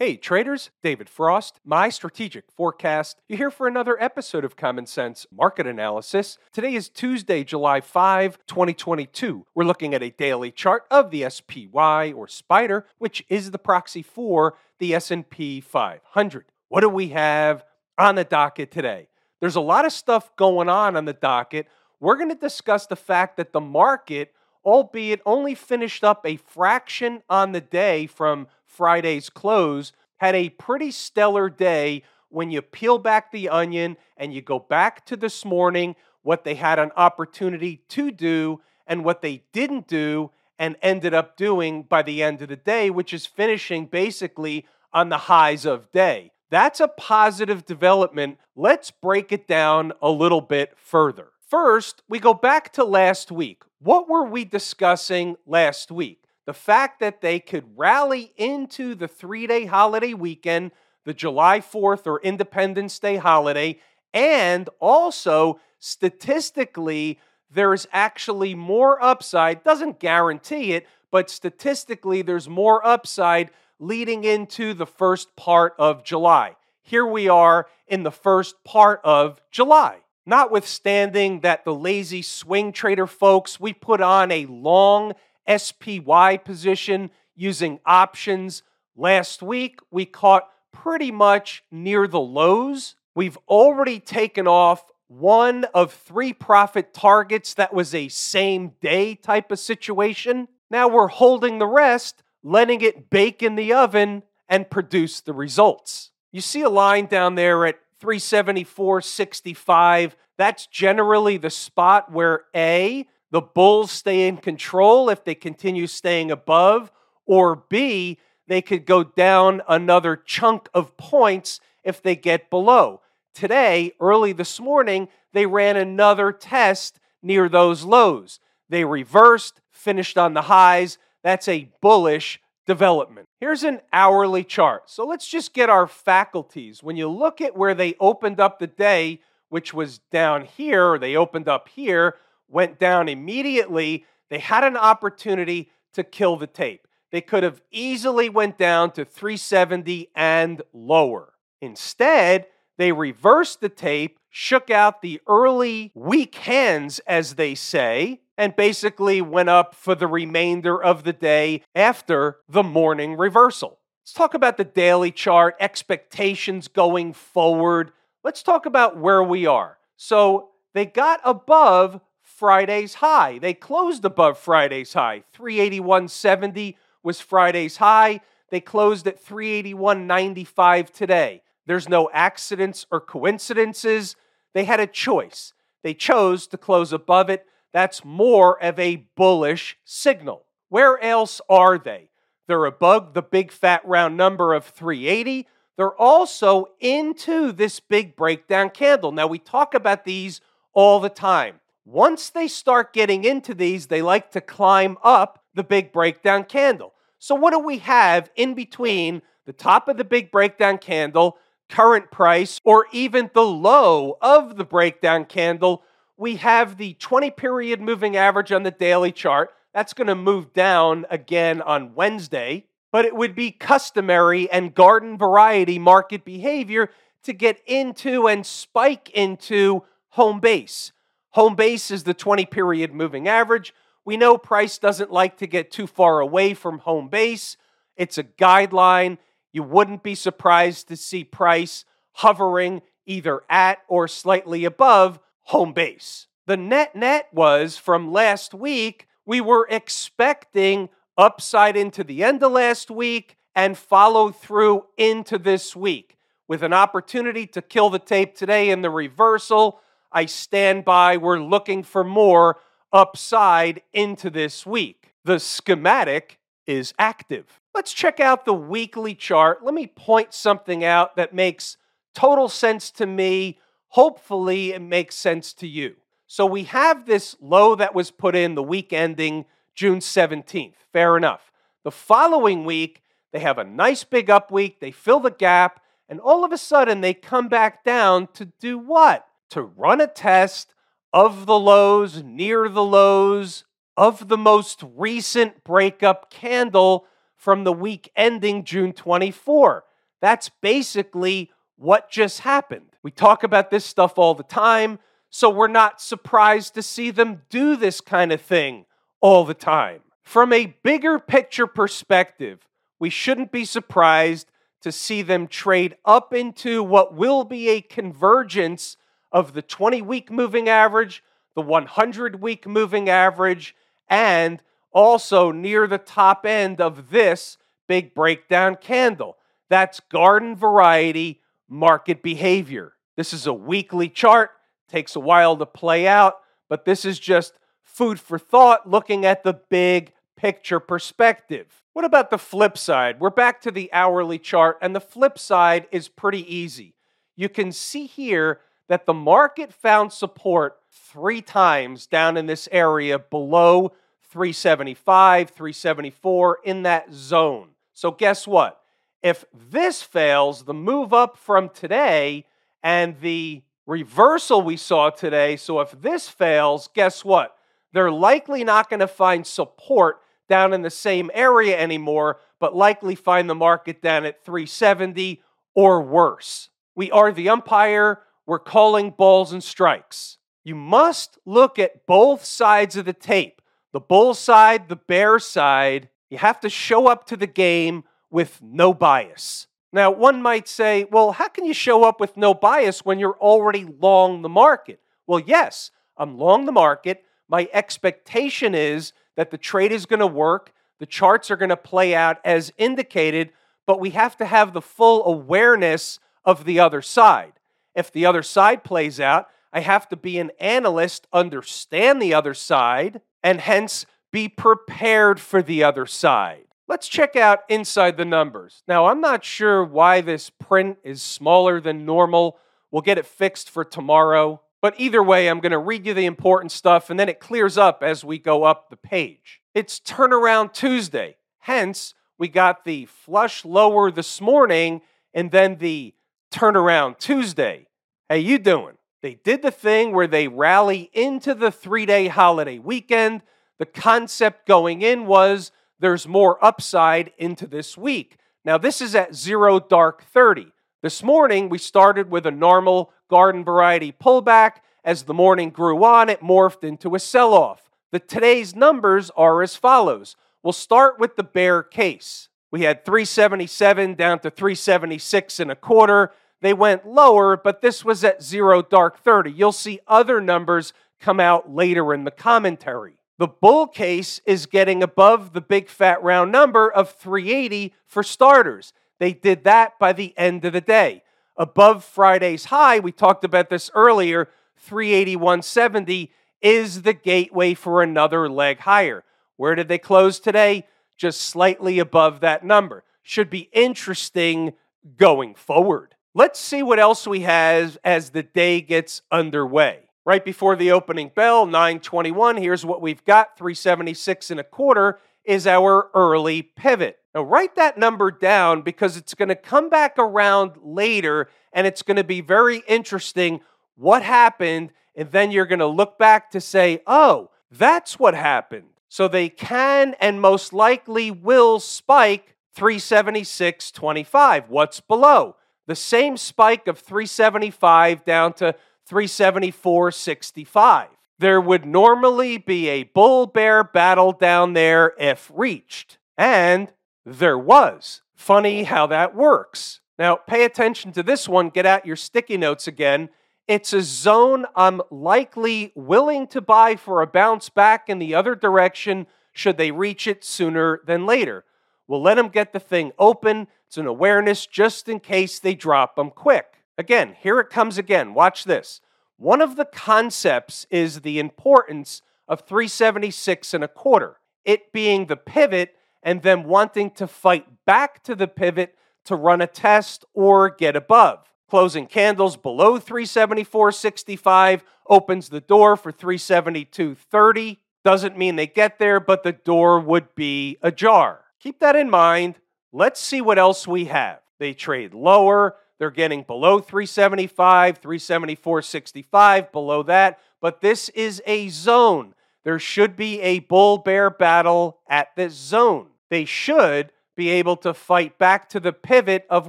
Hey traders, David Frost, my strategic forecast. You're here for another episode of Common Sense Market Analysis. Today is Tuesday, July 5, 2022. We're looking at a daily chart of the SPY or Spider, which is the proxy for the S&P 500. What do we have on the docket today? There's a lot of stuff going on on the docket. We're going to discuss the fact that the market albeit only finished up a fraction on the day from Friday's close, had a pretty stellar day when you peel back the onion and you go back to this morning, what they had an opportunity to do and what they didn't do and ended up doing by the end of the day, which is finishing basically on the highs of day. That's a positive development. Let's break it down a little bit further. First, we go back to last week. What were we discussing last week? The fact that they could rally into the three day holiday weekend, the July 4th or Independence Day holiday, and also statistically, there's actually more upside. Doesn't guarantee it, but statistically, there's more upside leading into the first part of July. Here we are in the first part of July. Notwithstanding that the lazy swing trader folks, we put on a long SPY position using options. Last week, we caught pretty much near the lows. We've already taken off one of three profit targets that was a same day type of situation. Now we're holding the rest, letting it bake in the oven and produce the results. You see a line down there at 374.65. That's generally the spot where A, the Bulls stay in control if they continue staying above, or B, they could go down another chunk of points if they get below. Today, early this morning, they ran another test near those lows. They reversed, finished on the highs. That's a bullish development. Here's an hourly chart. So let's just get our faculties. When you look at where they opened up the day, which was down here, they opened up here, went down immediately, they had an opportunity to kill the tape. They could have easily went down to 370 and lower. Instead, they reversed the tape, shook out the early weak hands, as they say, and basically went up for the remainder of the day after the morning reversal. Let's talk about the daily chart, expectations going forward. Let's talk about where we are. So they got above Friday's high. They closed above Friday's high. 381.70 was Friday's high. They closed at 381.95 today. There's no accidents or coincidences. They had a choice. They chose to close above it that's more of a bullish signal. Where else are they? They're above the big fat round number of 380. They're also into this big breakdown candle. Now, we talk about these all the time. Once they start getting into these, they like to climb up the big breakdown candle. So, what do we have in between the top of the big breakdown candle, current price, or even the low of the breakdown candle? we have the 20 period moving average on the daily chart. That's going to move down again on Wednesday, but it would be customary and garden variety market behavior to get into and spike into home base. Home base is the 20 period moving average. We know price doesn't like to get too far away from home base. It's a guideline. You wouldn't be surprised to see price hovering either at or slightly above home base. The net net was from last week, we were expecting upside into the end of last week and follow through into this week with an opportunity to kill the tape today in the reversal. I stand by. We're looking for more upside into this week. The schematic is active. Let's check out the weekly chart. Let me point something out that makes total sense to me hopefully it makes sense to you. So we have this low that was put in the week ending June 17th. Fair enough. The following week, they have a nice big up week, they fill the gap, and all of a sudden they come back down to do what? To run a test of the lows, near the lows, of the most recent breakup candle from the week ending June 24. That's basically what just happened. We talk about this stuff all the time, so we're not surprised to see them do this kind of thing all the time. From a bigger picture perspective, we shouldn't be surprised to see them trade up into what will be a convergence of the 20 week moving average, the 100 week moving average, and also near the top end of this big breakdown candle. That's garden variety market behavior. This is a weekly chart, takes a while to play out, but this is just food for thought looking at the big picture perspective. What about the flip side? We're back to the hourly chart, and the flip side is pretty easy. You can see here that the market found support three times down in this area below 375, 374 in that zone. So, guess what? If this fails, the move up from today and the reversal we saw today, so if this fails, guess what? They're likely not going to find support down in the same area anymore, but likely find the market down at 370 or worse. We are the umpire, we're calling balls and strikes. You must look at both sides of the tape the bull side, the bear side. You have to show up to the game with no bias. Now, one might say, well, how can you show up with no bias when you're already long the market? Well, yes, I'm long the market. My expectation is that the trade is going to work, the charts are going to play out as indicated, but we have to have the full awareness of the other side. If the other side plays out, I have to be an analyst, understand the other side, and hence be prepared for the other side. Let's check out inside the numbers. Now, I'm not sure why this print is smaller than normal. We'll get it fixed for tomorrow. But either way, I'm going to read you the important stuff and then it clears up as we go up the page. It's turnaround Tuesday. Hence, we got the flush lower this morning and then the turnaround Tuesday. How you doing? They did the thing where they rally into the 3-day holiday weekend. The concept going in was there's more upside into this week. Now, this is at zero dark 30. This morning, we started with a normal garden variety pullback. As the morning grew on, it morphed into a sell off. The today's numbers are as follows. We'll start with the bear case. We had 377 down to 376 and a quarter. They went lower, but this was at zero dark 30. You'll see other numbers come out later in the commentary. The bull case is getting above the big fat round number of 380 for starters. They did that by the end of the day. Above Friday's high, we talked about this earlier, 381.70 is the gateway for another leg higher. Where did they close today? Just slightly above that number. Should be interesting going forward. Let's see what else we have as the day gets underway. Right before the opening bell, 921, here's what we've got 376 and a quarter is our early pivot. Now, write that number down because it's going to come back around later and it's going to be very interesting what happened. And then you're going to look back to say, oh, that's what happened. So they can and most likely will spike 376.25. What's below? The same spike of 375 down to 374.65 there would normally be a bull bear battle down there if reached. And there was. Funny how that works. Now, pay attention to this one. Get out your sticky notes again. It's a zone I'm likely willing to buy for a bounce back in the other direction should they reach it sooner than later. We'll let them get the thing open. It's an awareness just in case they drop them quick. Again, here it comes again. Watch this. One of the concepts is the importance of 376 and a quarter, it being the pivot and them wanting to fight back to the pivot to run a test or get above. Closing candles below 374.65 opens the door for 372.30. Doesn't mean they get there, but the door would be ajar. Keep that in mind. Let's see what else we have. They trade lower. They're getting below 375, 374.65, below that. But this is a zone. There should be a bull bear battle at this zone. They should be able to fight back to the pivot of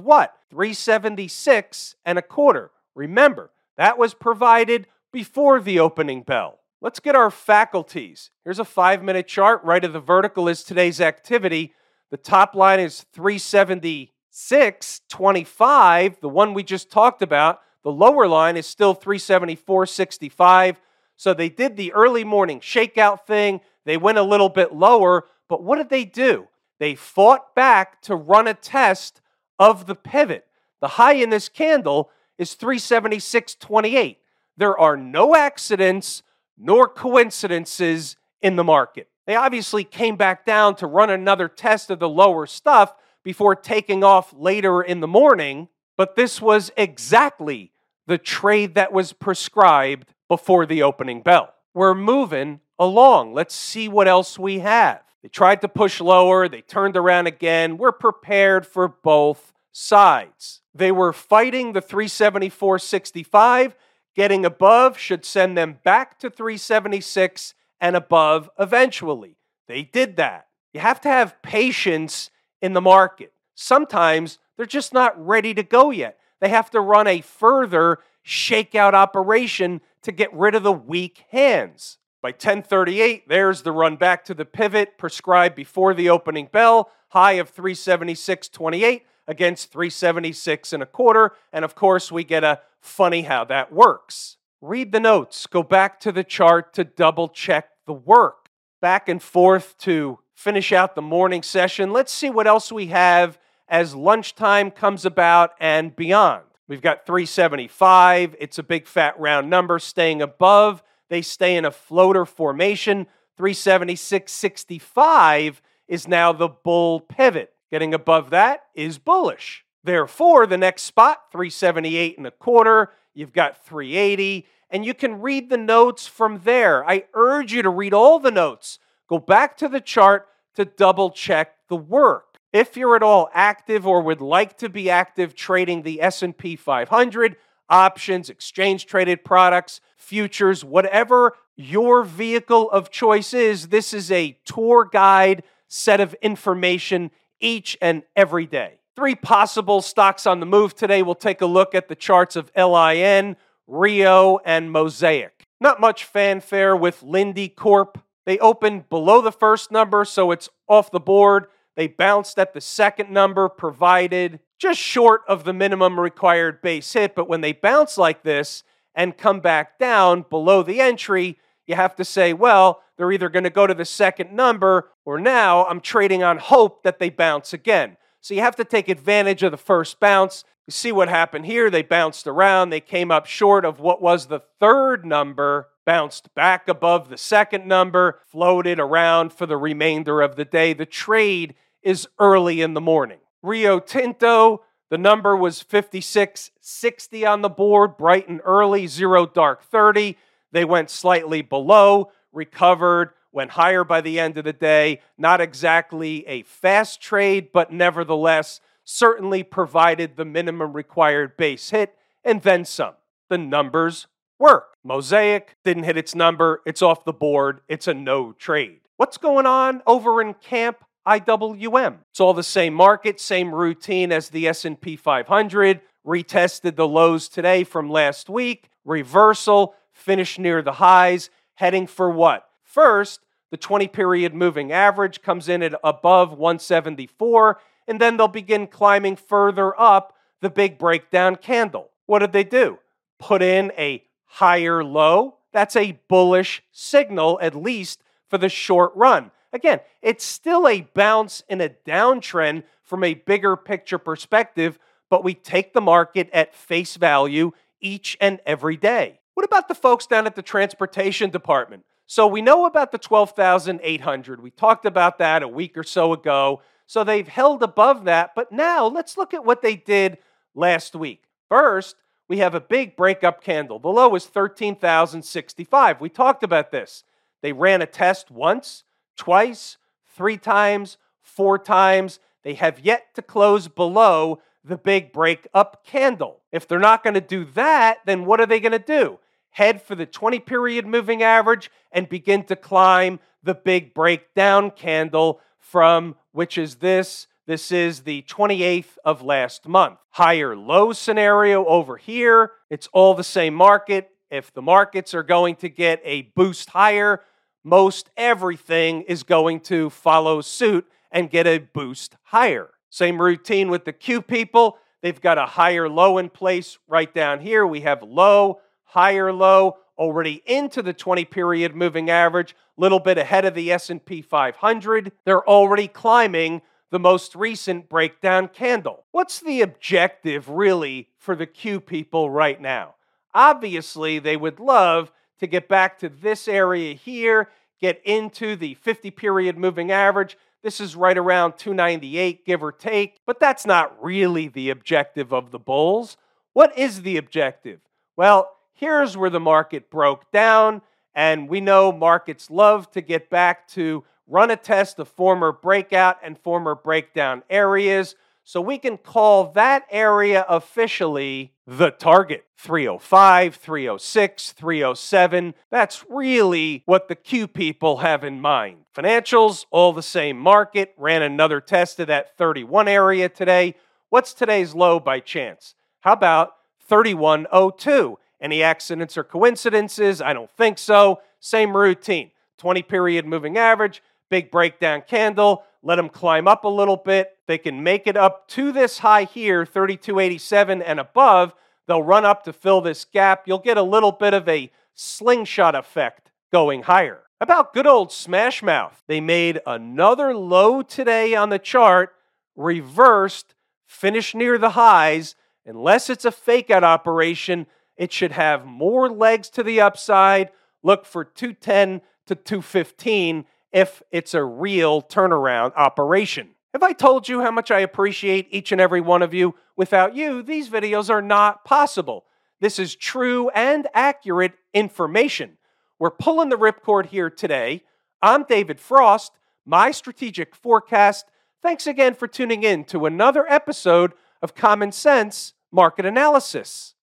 what? 376 and a quarter. Remember, that was provided before the opening bell. Let's get our faculties. Here's a five minute chart. Right of the vertical is today's activity. The top line is 376.25, the one we just talked about. The lower line is still 374.65. So they did the early morning shakeout thing. They went a little bit lower, but what did they do? They fought back to run a test of the pivot. The high in this candle is 376.28. There are no accidents nor coincidences in the market. They obviously came back down to run another test of the lower stuff before taking off later in the morning, but this was exactly the trade that was prescribed before the opening bell. We're moving along. Let's see what else we have. They tried to push lower, they turned around again. We're prepared for both sides. They were fighting the 374.65. Getting above should send them back to 376 and above eventually. They did that. You have to have patience in the market. Sometimes they're just not ready to go yet. They have to run a further shakeout operation to get rid of the weak hands. By 1038, there's the run back to the pivot prescribed before the opening bell, high of 376.28 against 376 and a quarter. And of course, we get a funny how that works. Read the notes, go back to the chart to double check the work. Back and forth to finish out the morning session. Let's see what else we have as lunchtime comes about and beyond. We've got 375. It's a big fat round number staying above. They stay in a floater formation. 376.65 is now the bull pivot. Getting above that is bullish. Therefore, the next spot, 378 and a quarter, you've got 380, and you can read the notes from there. I urge you to read all the notes. Go back to the chart to double check the work. If you're at all active or would like to be active trading the S&P 500, options, exchange traded products, futures, whatever your vehicle of choice is, this is a tour guide set of information each and every day. Three possible stocks on the move today. We'll take a look at the charts of LIN, Rio, and Mosaic. Not much fanfare with Linde Corp. They opened below the first number, so it's off the board. They bounced at the second number, provided just short of the minimum required base hit. But when they bounce like this and come back down below the entry, you have to say, well, they're either going to go to the second number or now I'm trading on hope that they bounce again. So you have to take advantage of the first bounce. You see what happened here. They bounced around. They came up short of what was the third number, bounced back above the second number, floated around for the remainder of the day. The trade is early in the morning. Rio Tinto, the number was 5660 on the board, bright and early, zero dark 30. They went slightly below, recovered, went higher by the end of the day. Not exactly a fast trade, but nevertheless, certainly provided the minimum required base hit and then some. The numbers work. Mosaic didn't hit its number, it's off the board, it's a no trade. What's going on over in camp IWM? It's all the same market, same routine as the S&P 500. Retested the lows today from last week, reversal, finished near the highs, heading for what? First, the 20 period moving average comes in at above 174, and then they'll begin climbing further up the big breakdown candle. What did they do? Put in a higher low. That's a bullish signal, at least for the short run. Again, it's still a bounce in a downtrend from a bigger picture perspective, but we take the market at face value each and every day. What about the folks down at the transportation department? So we know about the 12,800. We talked about that a week or so ago. So they've held above that. But now let's look at what they did last week. First, we have a big breakup candle. The low is 13,065. We talked about this. They ran a test once, twice, three times, four times. They have yet to close below the big breakup candle. If they're not going to do that, then what are they going to do? Head for the 20 period moving average and begin to climb the big breakdown candle from which is this. This is the 28th of last month. Higher low scenario over here. It's all the same market. If the markets are going to get a boost higher, most everything is going to follow suit and get a boost higher. Same routine with the Q people. They've got a higher low in place right down here. We have low, higher low, already into the 20 period moving average, a little bit ahead of the S&P 500. They're already climbing the most recent breakdown candle. What's the objective really for the Q people right now? Obviously, they would love to get back to this area here, get into the 50 period moving average. This is right around 298, give or take, but that's not really the objective of the bulls. What is the objective? Well, here's where the market broke down, and we know markets love to get back to run a test of former breakout and former breakdown areas. So we can call that area officially the target 305, 306, 307. That's really what the Q people have in mind. Financials, all the same market, ran another test of that 31 area today. What's today's low by chance? How about 3102? Any accidents or coincidences? I don't think so. Same routine 20 period moving average, big breakdown candle, let them climb up a little bit. They can make it up to this high here, 3287 and above. They'll run up to fill this gap. You'll get a little bit of a slingshot effect going higher. About good old Smash Mouth. They made another low today on the chart, reversed, finished near the highs. Unless it's a fake out operation, it should have more legs to the upside. Look for 210 to 215 if it's a real turnaround operation. Have I told you how much I appreciate each and every one of you? Without you, these videos are not possible. This is true and accurate information. We're pulling the ripcord here today. I'm David Frost, my strategic forecast. Thanks again for tuning in to another episode of Common Sense Market Analysis.